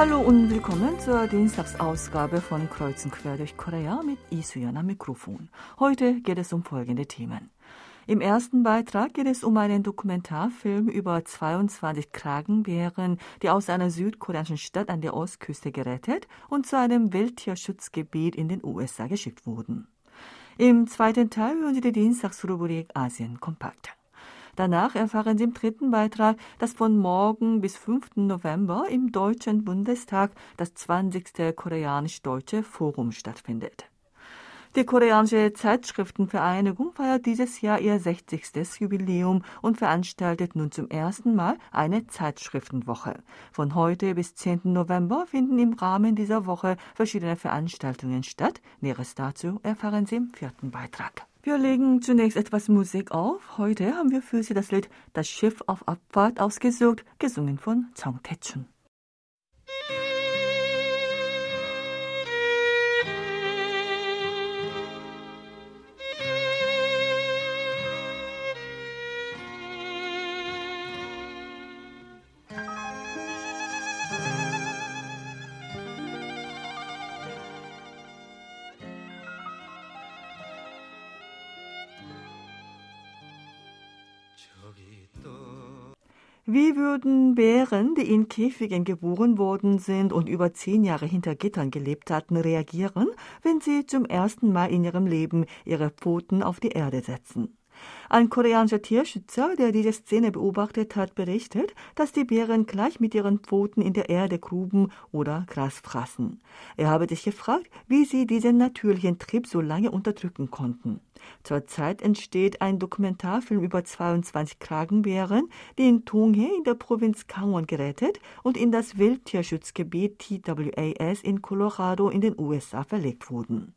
Hallo und willkommen zur Dienstagsausgabe von Kreuzen quer durch Korea mit Isuyan am Mikrofon. Heute geht es um folgende Themen. Im ersten Beitrag geht es um einen Dokumentarfilm über 22 Kragenbären, die aus einer südkoreanischen Stadt an der Ostküste gerettet und zu einem Wildtierschutzgebiet in den USA geschickt wurden. Im zweiten Teil hören Sie die Dienstagsrubrik Asien kompakt. Danach erfahren Sie im dritten Beitrag, dass von morgen bis 5. November im Deutschen Bundestag das 20. koreanisch-deutsche Forum stattfindet. Die koreanische Zeitschriftenvereinigung feiert dieses Jahr ihr 60. Jubiläum und veranstaltet nun zum ersten Mal eine Zeitschriftenwoche. Von heute bis 10. November finden im Rahmen dieser Woche verschiedene Veranstaltungen statt. Näheres dazu erfahren Sie im vierten Beitrag. Wir legen zunächst etwas Musik auf. Heute haben wir für Sie das Lied Das Schiff auf Abfahrt ausgesucht, gesungen von Chong Tae-chun. Wie würden Bären, die in Käfigen geboren worden sind und über zehn Jahre hinter Gittern gelebt hatten, reagieren, wenn sie zum ersten Mal in ihrem Leben ihre Pfoten auf die Erde setzen? Ein koreanischer Tierschützer, der diese Szene beobachtet hat, berichtet, dass die Bären gleich mit ihren Pfoten in der Erde gruben oder Gras fraßen. Er habe sich gefragt, wie sie diesen natürlichen Trieb so lange unterdrücken konnten. Zurzeit entsteht ein Dokumentarfilm über 22 Kragenbären, die in Tonghe in der Provinz Gangwon gerettet und in das Wildtierschutzgebiet TWAS in Colorado in den USA verlegt wurden.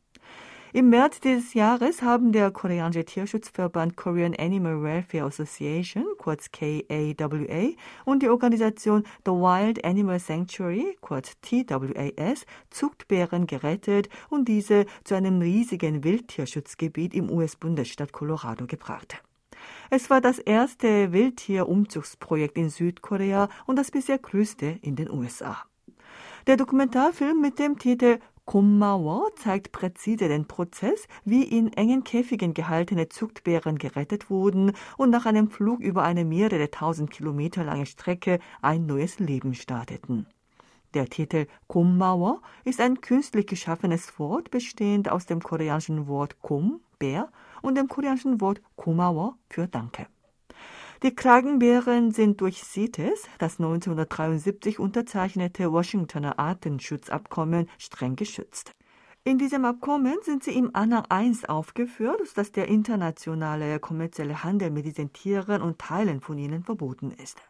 Im März dieses Jahres haben der koreanische Tierschutzverband Korean Animal Welfare Association, kurz KAWA, und die Organisation The Wild Animal Sanctuary, kurz TWAS, Zuchtbären gerettet und diese zu einem riesigen Wildtierschutzgebiet im US-Bundesstaat Colorado gebracht. Es war das erste Wildtierumzugsprojekt in Südkorea und das bisher größte in den USA. Der Dokumentarfilm mit dem Titel Kummawa zeigt präzise den Prozess, wie in engen Käfigen gehaltene Zuchtbären gerettet wurden und nach einem Flug über eine mehrere tausend Kilometer lange Strecke ein neues Leben starteten. Der Titel Kummawa ist ein künstlich geschaffenes Wort, bestehend aus dem koreanischen Wort Kum, Bär, und dem koreanischen Wort Kumawa für Danke. Die Kragenbären sind durch CITES, das 1973 unterzeichnete Washingtoner Artenschutzabkommen, streng geschützt. In diesem Abkommen sind sie im Anhang 1 aufgeführt, dass der internationale kommerzielle Handel mit diesen Tieren und Teilen von ihnen verboten ist.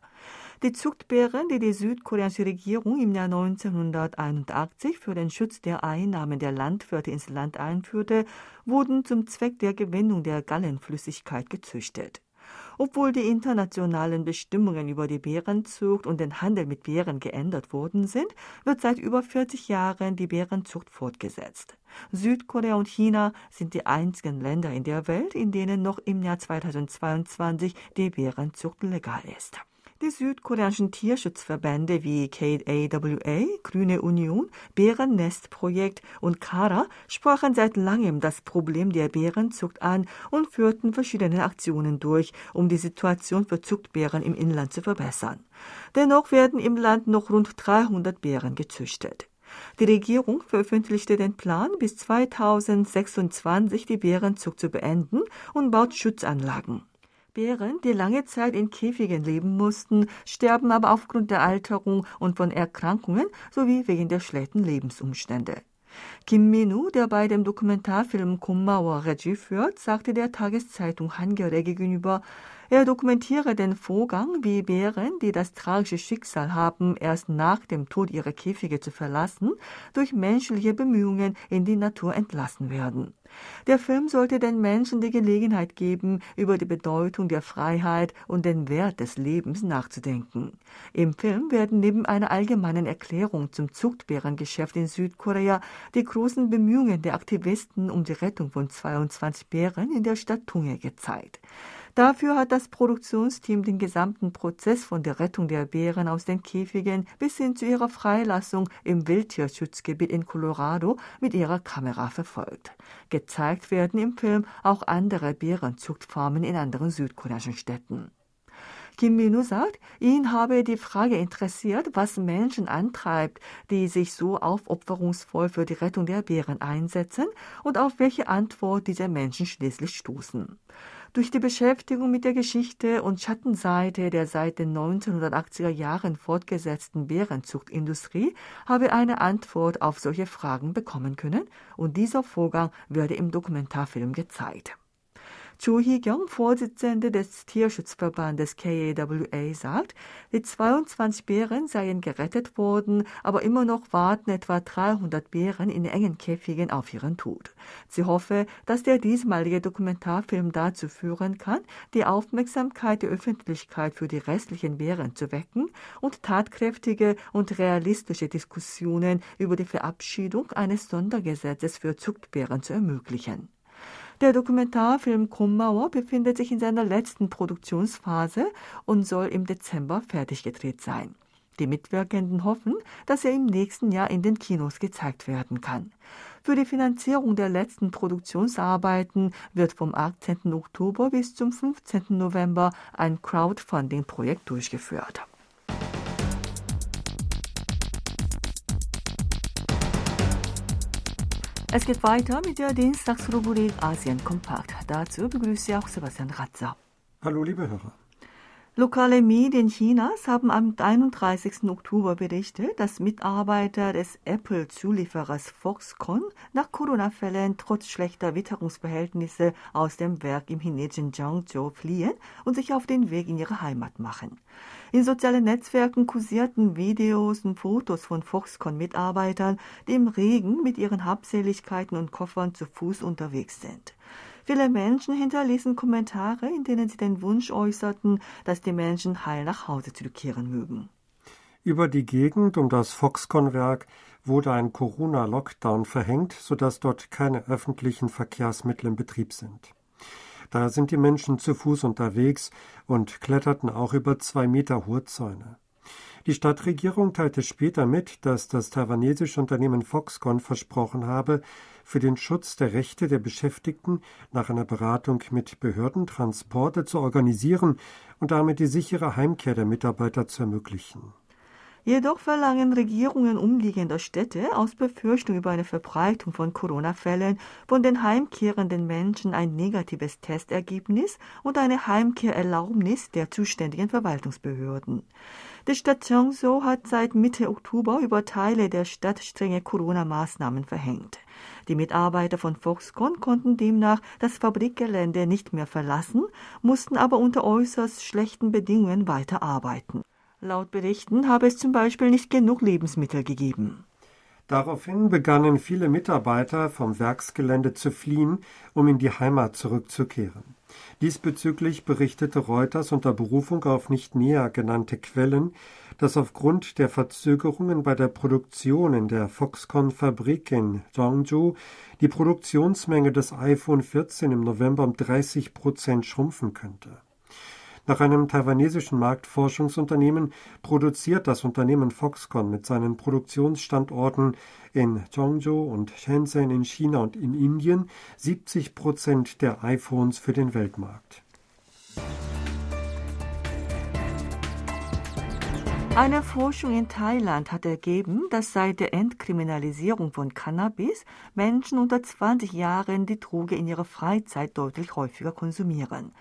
Die Zuchtbären, die die südkoreanische Regierung im Jahr 1981 für den Schutz der Einnahmen der Landwirte ins Land einführte, wurden zum Zweck der Gewinnung der Gallenflüssigkeit gezüchtet. Obwohl die internationalen Bestimmungen über die Bärenzucht und den Handel mit Bären geändert worden sind, wird seit über 40 Jahren die Bärenzucht fortgesetzt. Südkorea und China sind die einzigen Länder in der Welt, in denen noch im Jahr 2022 die Bärenzucht legal ist. Die südkoreanischen Tierschutzverbände wie KAWA, Grüne Union, Bärennestprojekt und KARA sprachen seit langem das Problem der Bärenzucht an und führten verschiedene Aktionen durch, um die Situation für Zuchtbären im Inland zu verbessern. Dennoch werden im Land noch rund 300 Bären gezüchtet. Die Regierung veröffentlichte den Plan, bis 2026 die Bärenzucht zu beenden und baut Schutzanlagen. Bären, die lange Zeit in Käfigen leben mussten, sterben aber aufgrund der Alterung und von Erkrankungen sowie wegen der schlechten Lebensumstände. Kim Minu, der bei dem Dokumentarfilm Kummauer Regie führt, sagte der Tageszeitung Hangare gegenüber, er dokumentiere den Vorgang, wie Bären, die das tragische Schicksal haben, erst nach dem Tod ihre Käfige zu verlassen, durch menschliche Bemühungen in die Natur entlassen werden. Der Film sollte den Menschen die Gelegenheit geben, über die Bedeutung der Freiheit und den Wert des Lebens nachzudenken. Im Film werden neben einer allgemeinen Erklärung zum Zuchtbärengeschäft in Südkorea die großen Bemühungen der Aktivisten um die Rettung von 22 Bären in der Stadt Tunge gezeigt. Dafür hat das Produktionsteam den gesamten Prozess von der Rettung der Bären aus den Käfigen bis hin zu ihrer Freilassung im Wildtierschutzgebiet in Colorado mit ihrer Kamera verfolgt. Gezeigt werden im Film auch andere Bärenzuchtfarmen in anderen südkoreanischen Städten. Kim Minu sagt, ihn habe die Frage interessiert, was Menschen antreibt, die sich so aufopferungsvoll für die Rettung der Bären einsetzen und auf welche Antwort diese Menschen schließlich stoßen. Durch die Beschäftigung mit der Geschichte und Schattenseite der seit den 1980er Jahren fortgesetzten Bärenzuchtindustrie habe eine Antwort auf solche Fragen bekommen können und dieser Vorgang werde im Dokumentarfilm gezeigt. Cho Hee-kyung, Vorsitzende des Tierschutzverbandes KAWA, sagt, die 22 Bären seien gerettet worden, aber immer noch warten etwa 300 Bären in engen Käfigen auf ihren Tod. Sie hoffe, dass der diesmalige Dokumentarfilm dazu führen kann, die Aufmerksamkeit der Öffentlichkeit für die restlichen Bären zu wecken und tatkräftige und realistische Diskussionen über die Verabschiedung eines Sondergesetzes für Zuchtbären zu ermöglichen. Der Dokumentarfilm Krummauer befindet sich in seiner letzten Produktionsphase und soll im Dezember fertig gedreht sein. Die Mitwirkenden hoffen, dass er im nächsten Jahr in den Kinos gezeigt werden kann. Für die Finanzierung der letzten Produktionsarbeiten wird vom 18. Oktober bis zum 15. November ein Crowdfunding-Projekt durchgeführt. Es geht weiter mit der Dienstagsrubrik Asien Kompakt. Dazu begrüße ich auch Sebastian Ratzer. Hallo, liebe Hörer. Lokale Medien Chinas haben am 31. Oktober berichtet, dass Mitarbeiter des Apple-Zulieferers Foxconn nach Corona-Fällen trotz schlechter Witterungsverhältnisse aus dem Werk im chinesischen Zhangzhou fliehen und sich auf den Weg in ihre Heimat machen. In sozialen Netzwerken kursierten Videos und Fotos von Foxconn-Mitarbeitern, die im Regen mit ihren Habseligkeiten und Koffern zu Fuß unterwegs sind. Viele Menschen hinterließen Kommentare, in denen sie den Wunsch äußerten, dass die Menschen heil nach Hause zurückkehren mögen. Über die Gegend um das Foxconn-Werk wurde ein Corona-Lockdown verhängt, sodass dort keine öffentlichen Verkehrsmittel in Betrieb sind. Da sind die Menschen zu Fuß unterwegs und kletterten auch über zwei Meter hohe Zäune. Die Stadtregierung teilte später mit, dass das taiwanesische Unternehmen Foxconn versprochen habe, für den Schutz der Rechte der Beschäftigten nach einer Beratung mit Behörden Transporte zu organisieren und damit die sichere Heimkehr der Mitarbeiter zu ermöglichen. Jedoch verlangen Regierungen umliegender Städte aus Befürchtung über eine Verbreitung von Corona-Fällen von den heimkehrenden Menschen ein negatives Testergebnis und eine Heimkehrerlaubnis der zuständigen Verwaltungsbehörden. Die Stadt Cheongso hat seit Mitte Oktober über Teile der Stadt strenge Corona-Maßnahmen verhängt. Die Mitarbeiter von Foxconn konnten demnach das Fabrikgelände nicht mehr verlassen, mussten aber unter äußerst schlechten Bedingungen weiterarbeiten. Laut Berichten habe es zum Beispiel nicht genug Lebensmittel gegeben. Daraufhin begannen viele Mitarbeiter vom Werksgelände zu fliehen, um in die Heimat zurückzukehren. Diesbezüglich berichtete Reuters unter Berufung auf nicht näher genannte Quellen, dass aufgrund der Verzögerungen bei der Produktion in der Foxconn-Fabrik in Zhangzhou die Produktionsmenge des iPhone 14 im November um 30 Prozent schrumpfen könnte. Nach einem taiwanesischen Marktforschungsunternehmen produziert das Unternehmen Foxconn mit seinen Produktionsstandorten in Zhengzhou und Shenzhen in China und in Indien 70 Prozent der iPhones für den Weltmarkt. Eine Forschung in Thailand hat ergeben, dass seit der Entkriminalisierung von Cannabis Menschen unter 20 Jahren die Droge in ihrer Freizeit deutlich häufiger konsumieren.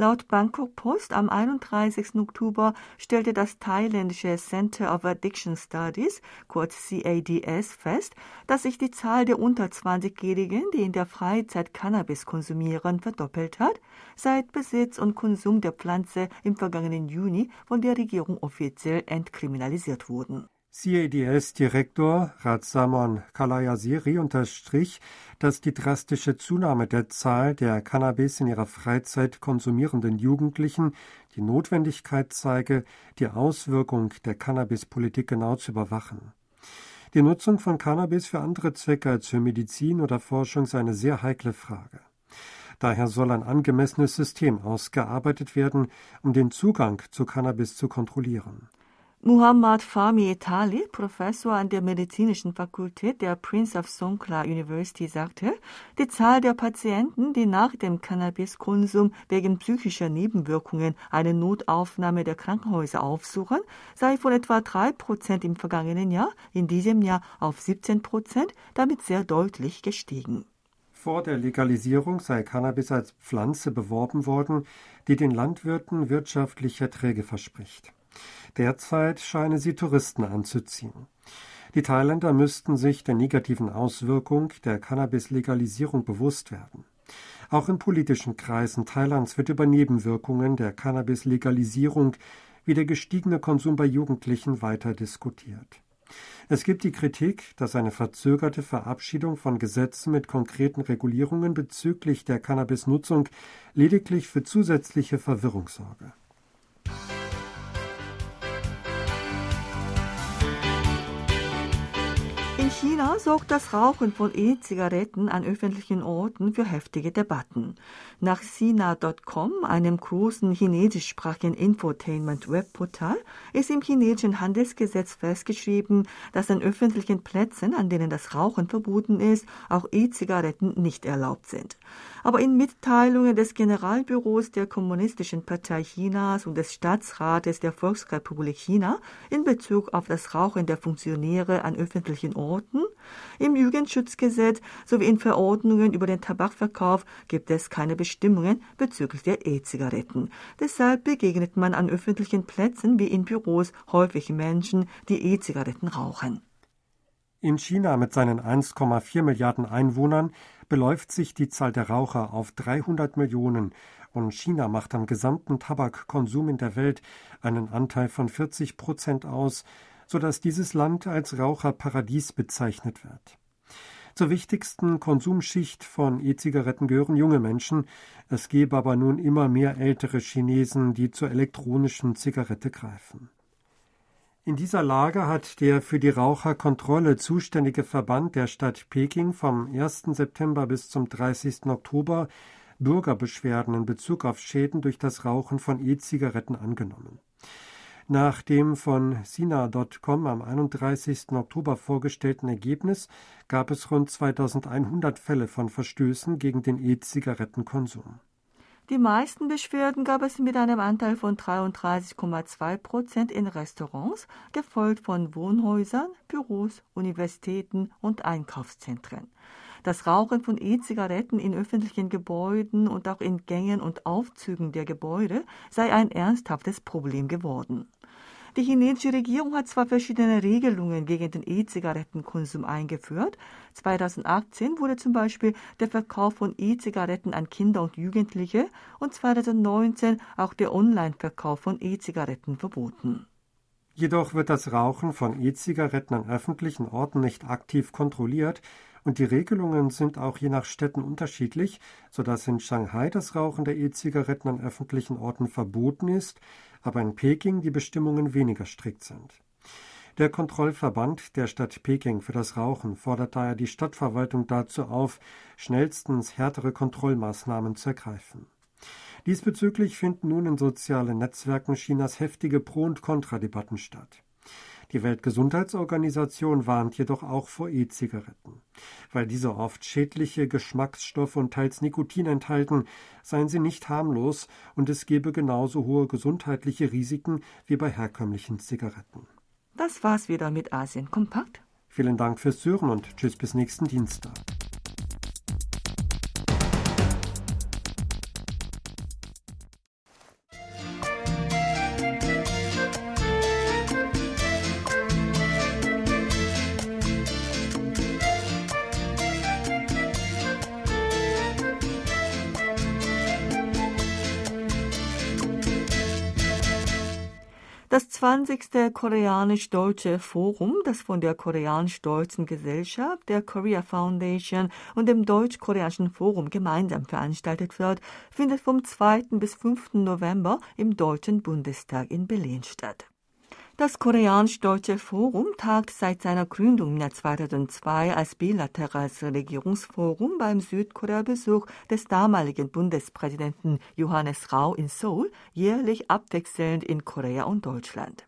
Laut Bangkok Post am 31. Oktober stellte das thailändische Center of Addiction Studies, kurz CADS, fest, dass sich die Zahl der unter 20-Jährigen, die in der Freizeit Cannabis konsumieren, verdoppelt hat, seit Besitz und Konsum der Pflanze im vergangenen Juni von der Regierung offiziell entkriminalisiert wurden. CADS-Direktor Ratsamon Kalayasiri unterstrich, dass die drastische Zunahme der Zahl der Cannabis in ihrer Freizeit konsumierenden Jugendlichen die Notwendigkeit zeige, die Auswirkung der Cannabispolitik genau zu überwachen. Die Nutzung von Cannabis für andere Zwecke als für Medizin oder Forschung sei eine sehr heikle Frage. Daher soll ein angemessenes System ausgearbeitet werden, um den Zugang zu Cannabis zu kontrollieren. Muhammad Fahmi Etali, Professor an der Medizinischen Fakultät der Prince of Songkla University, sagte, die Zahl der Patienten, die nach dem Cannabiskonsum wegen psychischer Nebenwirkungen eine Notaufnahme der Krankenhäuser aufsuchen, sei von etwa drei Prozent im vergangenen Jahr in diesem Jahr auf 17 Prozent, damit sehr deutlich gestiegen. Vor der Legalisierung sei Cannabis als Pflanze beworben worden, die den Landwirten wirtschaftliche Erträge verspricht. Derzeit scheine sie Touristen anzuziehen. Die Thailänder müssten sich der negativen Auswirkung der Cannabis-Legalisierung bewusst werden. Auch in politischen Kreisen Thailands wird über Nebenwirkungen der Cannabis-Legalisierung wie der gestiegene Konsum bei Jugendlichen weiter diskutiert. Es gibt die Kritik, dass eine verzögerte Verabschiedung von Gesetzen mit konkreten Regulierungen bezüglich der Cannabis-Nutzung lediglich für zusätzliche Verwirrung sorge. In China sorgt das Rauchen von E-Zigaretten an öffentlichen Orten für heftige Debatten. Nach Sina.com, einem großen chinesischsprachigen Infotainment-Webportal, ist im chinesischen Handelsgesetz festgeschrieben, dass an öffentlichen Plätzen, an denen das Rauchen verboten ist, auch E-Zigaretten nicht erlaubt sind. Aber in Mitteilungen des Generalbüros der Kommunistischen Partei Chinas und des Staatsrates der Volksrepublik China in Bezug auf das Rauchen der Funktionäre an öffentlichen Orten, im Jugendschutzgesetz sowie in Verordnungen über den Tabakverkauf gibt es keine Bestimmungen bezüglich der E-Zigaretten. Deshalb begegnet man an öffentlichen Plätzen wie in Büros häufig Menschen, die E-Zigaretten rauchen. In China mit seinen 1,4 Milliarden Einwohnern beläuft sich die Zahl der Raucher auf 300 Millionen und China macht am gesamten Tabakkonsum in der Welt einen Anteil von 40 Prozent aus, sodass dieses Land als Raucherparadies bezeichnet wird. Zur wichtigsten Konsumschicht von E-Zigaretten gehören junge Menschen. Es gebe aber nun immer mehr ältere Chinesen, die zur elektronischen Zigarette greifen. In dieser Lage hat der für die Raucherkontrolle zuständige Verband der Stadt Peking vom 1. September bis zum 30. Oktober Bürgerbeschwerden in Bezug auf Schäden durch das Rauchen von E-Zigaretten angenommen. Nach dem von Sina.com am 31. Oktober vorgestellten Ergebnis gab es rund 2100 Fälle von Verstößen gegen den E-Zigarettenkonsum. Die meisten Beschwerden gab es mit einem Anteil von 33,2 Prozent in Restaurants, gefolgt von Wohnhäusern, Büros, Universitäten und Einkaufszentren. Das Rauchen von E-Zigaretten in öffentlichen Gebäuden und auch in Gängen und Aufzügen der Gebäude sei ein ernsthaftes Problem geworden. Die chinesische Regierung hat zwar verschiedene Regelungen gegen den E-Zigarettenkonsum eingeführt. 2018 wurde zum Beispiel der Verkauf von E-Zigaretten an Kinder und Jugendliche und 2019 auch der Online-Verkauf von E-Zigaretten verboten. Jedoch wird das Rauchen von E-Zigaretten an öffentlichen Orten nicht aktiv kontrolliert, und die Regelungen sind auch je nach Städten unterschiedlich, so dass in Shanghai das Rauchen der E-Zigaretten an öffentlichen Orten verboten ist, aber in Peking die Bestimmungen weniger strikt sind. Der Kontrollverband der Stadt Peking für das Rauchen fordert daher die Stadtverwaltung dazu auf, schnellstens härtere Kontrollmaßnahmen zu ergreifen. Diesbezüglich finden nun in sozialen Netzwerken Chinas heftige Pro- und Kontradebatten statt. Die Weltgesundheitsorganisation warnt jedoch auch vor E-Zigaretten. Weil diese oft schädliche Geschmacksstoffe und teils Nikotin enthalten, seien sie nicht harmlos und es gebe genauso hohe gesundheitliche Risiken wie bei herkömmlichen Zigaretten. Das war's wieder mit Asien Kompakt. Vielen Dank fürs Hören und tschüss bis nächsten Dienstag. Das 20. Koreanisch-Deutsche Forum, das von der Koreanisch-Deutschen Gesellschaft, der Korea Foundation und dem Deutsch-Koreanischen Forum gemeinsam veranstaltet wird, findet vom 2. bis 5. November im Deutschen Bundestag in Berlin statt. Das Koreanisch-Deutsche Forum tagt seit seiner Gründung im Jahr 2002 als bilaterales Regierungsforum beim Südkorea-Besuch des damaligen Bundespräsidenten Johannes Rau in Seoul jährlich abwechselnd in Korea und Deutschland.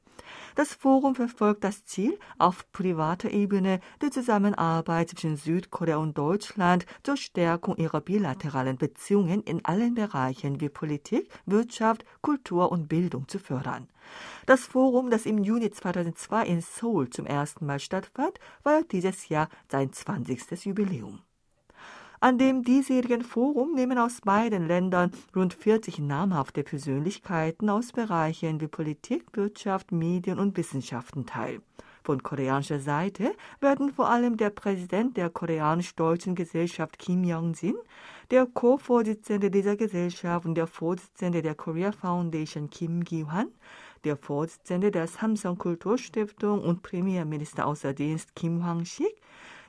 Das Forum verfolgt das Ziel, auf privater Ebene die Zusammenarbeit zwischen Südkorea und Deutschland zur Stärkung ihrer bilateralen Beziehungen in allen Bereichen wie Politik, Wirtschaft, Kultur und Bildung zu fördern. Das Forum, das im Juni 2002 in Seoul zum ersten Mal stattfand, war dieses Jahr sein 20. Jubiläum. An dem diesjährigen Forum nehmen aus beiden Ländern rund 40 namhafte Persönlichkeiten aus Bereichen wie Politik, Wirtschaft, Medien und Wissenschaften teil. Von koreanischer Seite werden vor allem der Präsident der koreanisch-deutschen Gesellschaft Kim Jong-sin, der Co-Vorsitzende dieser Gesellschaft und der Vorsitzende der Korea Foundation Kim Gi-hwan, der Vorsitzende der Samsung Kulturstiftung und Premierminister außer Dienst Kim Hwang-sik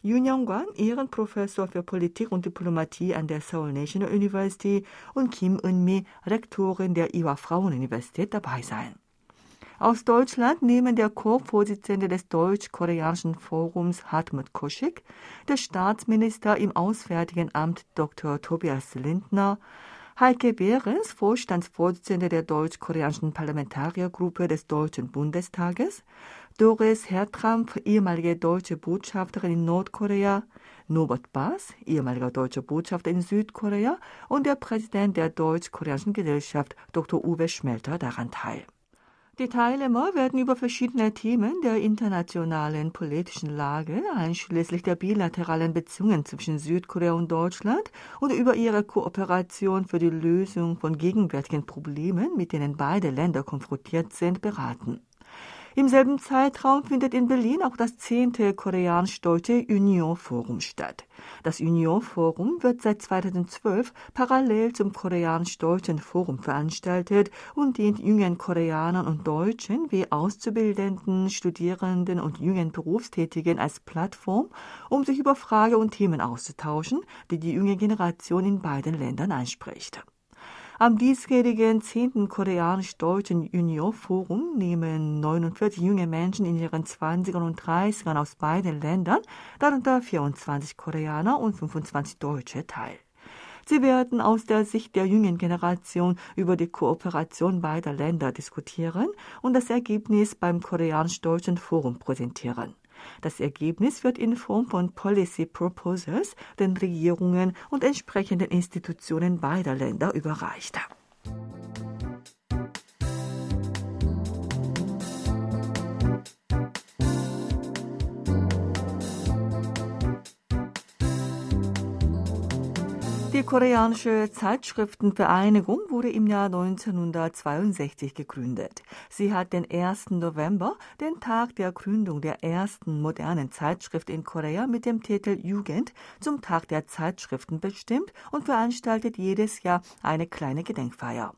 Yoon Young-kwan, Ehrenprofessor für Politik und Diplomatie an der Seoul National University und Kim Eun-mi, Rektorin der Iwa Frauenuniversität dabei sein. Aus Deutschland nehmen der Co-Vorsitzende des Deutsch-Koreanischen Forums Hartmut Koschik, der Staatsminister im Auswärtigen Amt Dr. Tobias Lindner, Heike Behrens, Vorstandsvorsitzende der deutsch-koreanischen Parlamentariergruppe des Deutschen Bundestages, Doris Hertramp, ehemalige deutsche Botschafterin in Nordkorea, Norbert Bass, ehemaliger deutscher Botschafter in Südkorea und der Präsident der deutsch-koreanischen Gesellschaft Dr. Uwe Schmelter daran teil. Die Teilnehmer werden über verschiedene Themen der internationalen politischen Lage, einschließlich der bilateralen Beziehungen zwischen Südkorea und Deutschland und über ihre Kooperation für die Lösung von gegenwärtigen Problemen, mit denen beide Länder konfrontiert sind, beraten. Im selben Zeitraum findet in Berlin auch das zehnte koreanisch-deutsche Union-Forum statt. Das Union-Forum wird seit 2012 parallel zum koreanisch-deutschen Forum veranstaltet und dient jungen Koreanern und Deutschen wie Auszubildenden, Studierenden und jungen Berufstätigen als Plattform, um sich über Frage und Themen auszutauschen, die die junge Generation in beiden Ländern anspricht. Am diesjährigen 10. koreanisch-deutschen Junior-Forum nehmen 49 junge Menschen in ihren 20ern und 30ern aus beiden Ländern, darunter 24 Koreaner und 25 Deutsche, teil. Sie werden aus der Sicht der jungen Generation über die Kooperation beider Länder diskutieren und das Ergebnis beim koreanisch-deutschen Forum präsentieren. Das Ergebnis wird in Form von Policy Proposals den Regierungen und entsprechenden Institutionen beider Länder überreicht. Die koreanische Zeitschriftenvereinigung wurde im Jahr 1962 gegründet. Sie hat den 1. November, den Tag der Gründung der ersten modernen Zeitschrift in Korea mit dem Titel Jugend, zum Tag der Zeitschriften bestimmt und veranstaltet jedes Jahr eine kleine Gedenkfeier.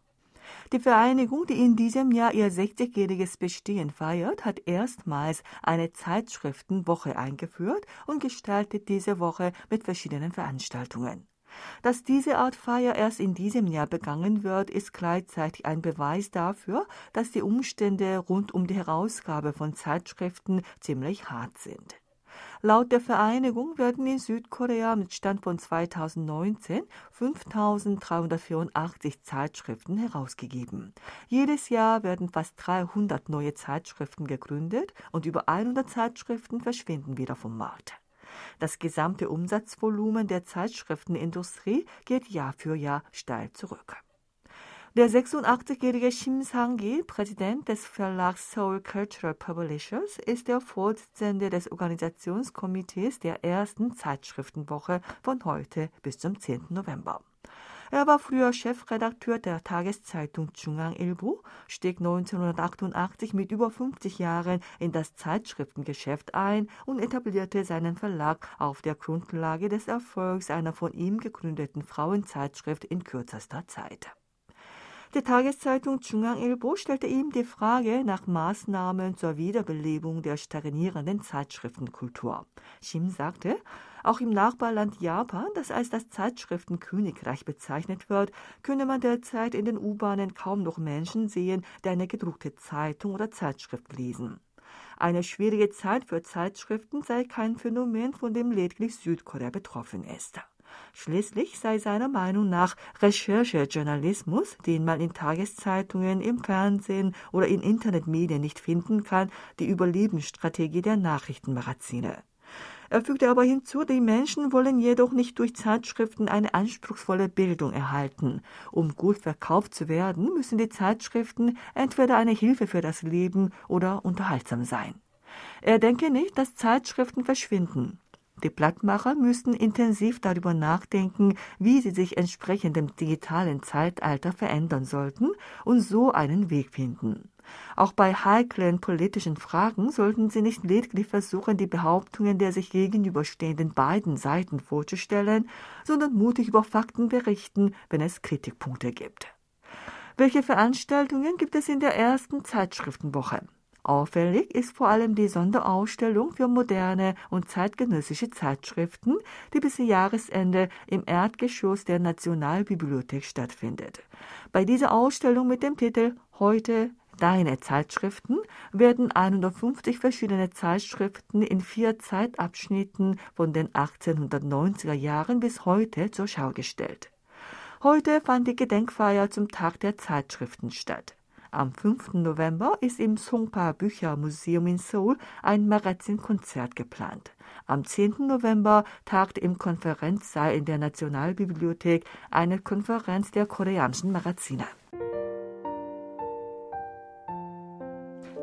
Die Vereinigung, die in diesem Jahr ihr 60-jähriges Bestehen feiert, hat erstmals eine Zeitschriftenwoche eingeführt und gestaltet diese Woche mit verschiedenen Veranstaltungen. Dass diese Art Feier erst in diesem Jahr begangen wird, ist gleichzeitig ein Beweis dafür, dass die Umstände rund um die Herausgabe von Zeitschriften ziemlich hart sind. Laut der Vereinigung werden in Südkorea mit Stand von 2019 5.384 Zeitschriften herausgegeben. Jedes Jahr werden fast 300 neue Zeitschriften gegründet und über 100 Zeitschriften verschwinden wieder vom Markt. Das gesamte Umsatzvolumen der Zeitschriftenindustrie geht Jahr für Jahr steil zurück. Der 86-jährige Shim Sang-gi, Präsident des Verlags Seoul Cultural Publishers, ist der Vorsitzende des Organisationskomitees der ersten Zeitschriftenwoche von heute bis zum 10. November. Er war früher Chefredakteur der Tageszeitung Chungang-Ilbo, stieg 1988 mit über 50 Jahren in das Zeitschriftengeschäft ein und etablierte seinen Verlag auf der Grundlage des Erfolgs einer von ihm gegründeten Frauenzeitschrift in kürzester Zeit. Die Tageszeitung 중앙일보 stellte ihm die Frage nach Maßnahmen zur Wiederbelebung der stagnierenden Zeitschriftenkultur. Shim sagte, auch im Nachbarland Japan, das als das Zeitschriftenkönigreich bezeichnet wird, könne man derzeit in den U-Bahnen kaum noch Menschen sehen, die eine gedruckte Zeitung oder Zeitschrift lesen. Eine schwierige Zeit für Zeitschriften sei kein Phänomen, von dem lediglich Südkorea betroffen ist. Schließlich sei seiner Meinung nach Recherchejournalismus, den man in Tageszeitungen, im Fernsehen oder in Internetmedien nicht finden kann, die Überlebensstrategie der Nachrichtenmagazine. Er fügte aber hinzu, die Menschen wollen jedoch nicht durch Zeitschriften eine anspruchsvolle Bildung erhalten. Um gut verkauft zu werden, müssen die Zeitschriften entweder eine Hilfe für das Leben oder unterhaltsam sein. Er denke nicht, dass Zeitschriften verschwinden. Die Blattmacher müssten intensiv darüber nachdenken, wie sie sich entsprechend dem digitalen Zeitalter verändern sollten und so einen Weg finden. Auch bei heiklen politischen Fragen sollten sie nicht lediglich versuchen, die Behauptungen der sich gegenüberstehenden beiden Seiten vorzustellen, sondern mutig über Fakten berichten, wenn es Kritikpunkte gibt. Welche Veranstaltungen gibt es in der ersten Zeitschriftenwoche? Auffällig ist vor allem die Sonderausstellung für moderne und zeitgenössische Zeitschriften, die bis Jahresende im Erdgeschoss der Nationalbibliothek stattfindet. Bei dieser Ausstellung mit dem Titel Heute Deine Zeitschriften werden 150 verschiedene Zeitschriften in vier Zeitabschnitten von den 1890er Jahren bis heute zur Schau gestellt. Heute fand die Gedenkfeier zum Tag der Zeitschriften statt. Am 5. November ist im Songpa Büchermuseum in Seoul ein Magazinkonzert geplant. Am 10. November tagt im Konferenzsaal in der Nationalbibliothek eine Konferenz der koreanischen Magazine.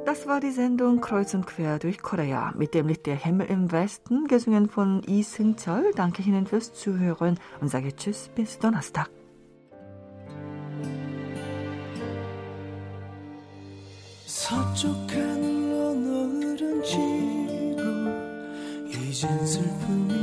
Das war die Sendung Kreuz und Quer durch Korea mit dem Lied Der Himmel im Westen, gesungen von Lee Seung-chol. Danke Ihnen fürs Zuhören und sage Tschüss bis Donnerstag. 서쪽 하늘로 노을은 지고 이젠 슬픔이 돼버린 그대